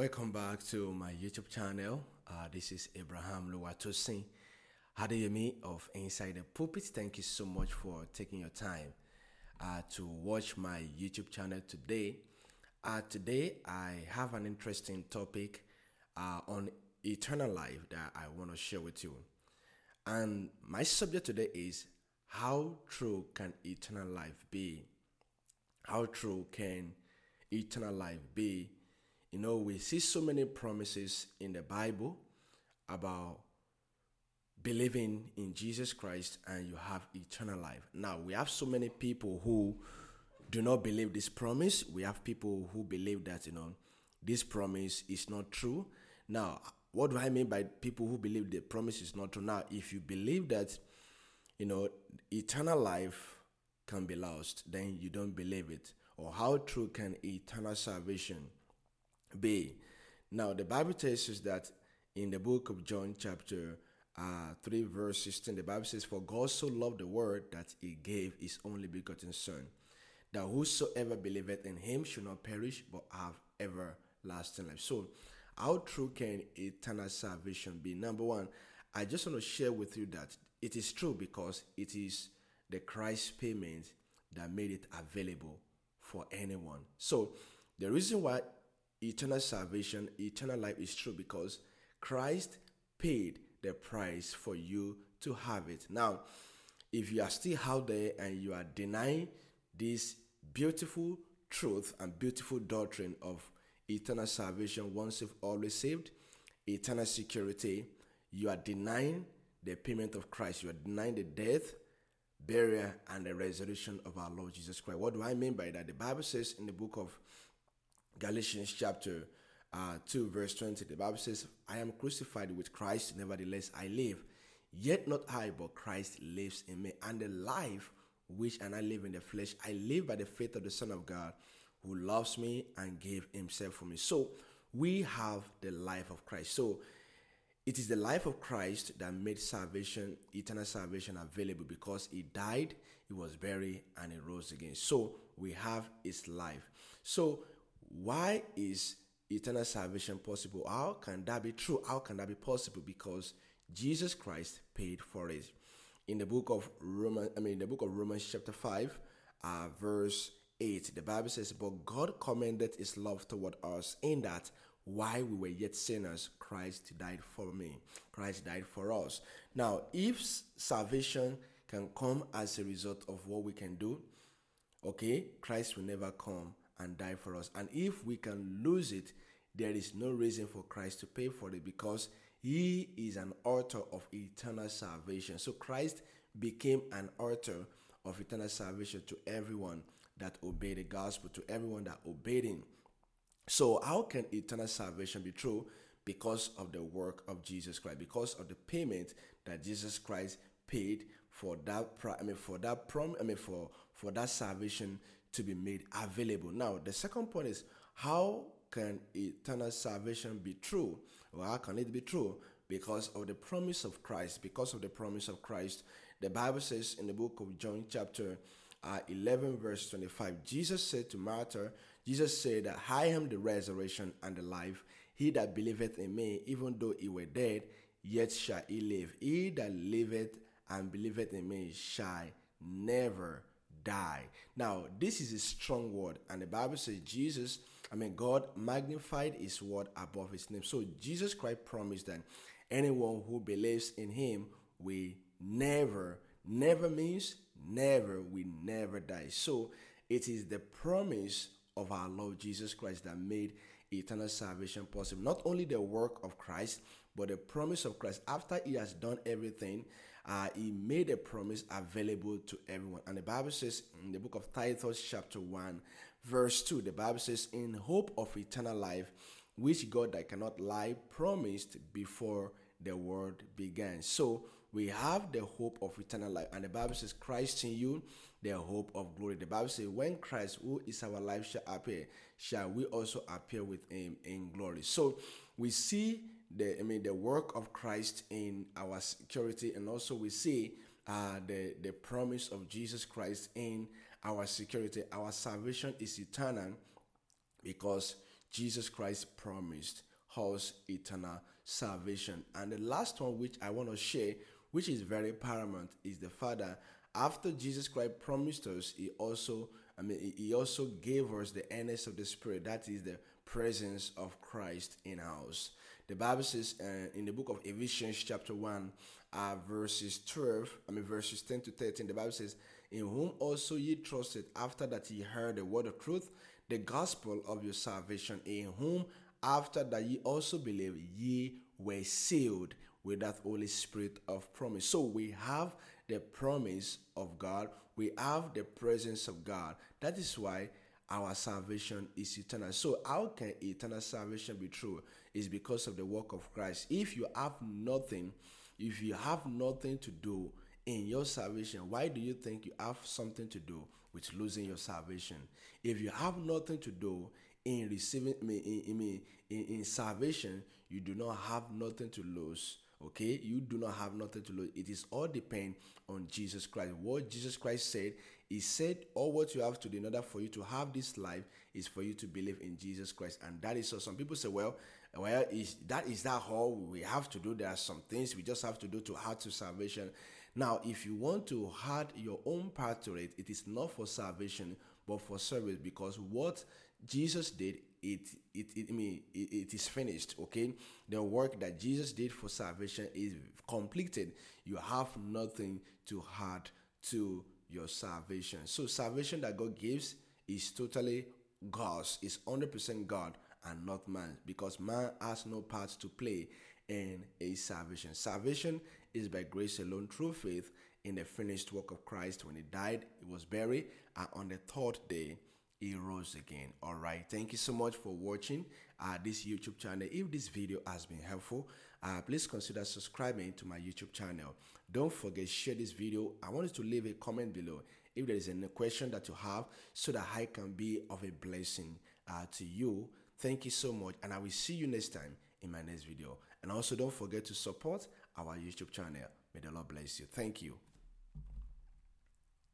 Welcome back to my YouTube channel. Uh, this is Abraham Luwatosin Adeyemi of Inside the Pulpit. Thank you so much for taking your time uh, to watch my YouTube channel today. Uh, today, I have an interesting topic uh, on eternal life that I want to share with you. And my subject today is how true can eternal life be? How true can eternal life be? You know, we see so many promises in the Bible about believing in Jesus Christ and you have eternal life. Now, we have so many people who do not believe this promise. We have people who believe that, you know, this promise is not true. Now, what do I mean by people who believe the promise is not true? Now, if you believe that, you know, eternal life can be lost, then you don't believe it. Or how true can eternal salvation be. Now, the Bible tells us that in the book of John, chapter uh, 3, verse 16, the Bible says, For God so loved the world that he gave his only begotten Son, that whosoever believeth in him should not perish, but have everlasting life. So, how true can eternal salvation be? Number one, I just want to share with you that it is true because it is the Christ payment that made it available for anyone. So, the reason why eternal salvation, eternal life is true because Christ paid the price for you to have it. Now, if you are still out there and you are denying this beautiful truth and beautiful doctrine of eternal salvation once you've always saved, eternal security, you are denying the payment of Christ. You are denying the death, burial, and the resurrection of our Lord Jesus Christ. What do I mean by that? The Bible says in the book of Galatians chapter uh, 2, verse 20, the Bible says, I am crucified with Christ, nevertheless I live. Yet not I, but Christ lives in me. And the life which and I live in the flesh, I live by the faith of the Son of God who loves me and gave himself for me. So we have the life of Christ. So it is the life of Christ that made salvation, eternal salvation available because he died, he was buried, and he rose again. So we have his life. So why is eternal salvation possible? How can that be true? How can that be possible? Because Jesus Christ paid for it. In the book of Romans, I mean, the book of Romans, chapter 5, uh, verse 8, the Bible says, But God commended his love toward us in that while we were yet sinners, Christ died for me. Christ died for us. Now, if salvation can come as a result of what we can do, okay, Christ will never come and die for us. And if we can lose it, there is no reason for Christ to pay for it because he is an author of eternal salvation. So Christ became an author of eternal salvation to everyone that obeyed the gospel, to everyone that obeyed him. So, how can eternal salvation be true? Because of the work of Jesus Christ, because of the payment that Jesus Christ paid for that. I mean, for that prom. I mean, for for that salvation to be made available. Now, the second point is how can eternal salvation be true? Well, how can it be true? Because of the promise of Christ. Because of the promise of Christ. The Bible says in the book of John, chapter uh, 11, verse 25, Jesus said to Martha, Jesus said I am the resurrection and the life. He that believeth in me, even though he were dead, yet shall he live. He that liveth and believeth in me shall never die. Now, this is a strong word, and the Bible says Jesus, I mean, God magnified his word above his name. So, Jesus Christ promised that anyone who believes in him will never, never means never, will never die. So, it is the promise of our Lord Jesus Christ that made eternal salvation possible. Not only the work of Christ, but the promise of Christ. After he has done everything, uh, he made a promise available to everyone. And the Bible says in the book of Titus, chapter 1, verse 2, the Bible says, In hope of eternal life, which God that cannot lie promised before the world began. So we have the hope of eternal life. And the Bible says, Christ in you, the hope of glory. The Bible says, when Christ, who is our life, shall appear, shall we also appear with him in glory. So we see the I mean the work of Christ in our security, and also we see uh, the the promise of Jesus Christ in our security. Our salvation is eternal because Jesus Christ promised us eternal salvation. And the last one, which I want to share, which is very paramount, is the Father. After Jesus Christ promised us, He also, I mean, He also gave us the earnest of the Spirit. That is the presence of Christ in us. The Bible says uh, in the book of Ephesians, chapter 1, uh, verses 12, I mean, verses 10 to 13, the Bible says, In whom also ye trusted after that ye heard the word of truth, the gospel of your salvation, in whom after that ye also believe ye were sealed with that Holy Spirit of promise. So we have the promise of God, we have the presence of God. That is why our salvation is eternal. So, how can eternal salvation be true? Is because of the work of Christ. If you have nothing, if you have nothing to do in your salvation, why do you think you have something to do with losing your salvation? If you have nothing to do in receiving in, in, in, in salvation, you do not have nothing to lose okay? You do not have nothing to lose. It is all depend on jesus christ. What jesus christ said he said all what you have to do in order for you to have this life is for you to believe in jesus christ. And that is so. Some people say well well is that is that all we have to do? There are some things we just have to do to add to salvation. Now if you want to add your own part to it it is not for salvation but for service because what Jesus did, it, it, it I mean, it, it is finished. Okay, the work that Jesus did for salvation is completed. You have nothing to add to your salvation. So salvation that God gives is totally God's. It's hundred percent God and not man, because man has no part to play in a salvation. Salvation is by grace alone through faith in the finished work of Christ. When he died, he was buried, and on the third day he rose again. All right. Thank you so much for watching uh, this YouTube channel. If this video has been helpful, uh, please consider subscribing to my YouTube channel. Don't forget share this video. I want you to leave a comment below if there is any question that you have so that I can be of a blessing uh, to you. Thank you so much and I will see you next time in my next video. And also don't forget to support our YouTube channel. May the Lord bless you. Thank you.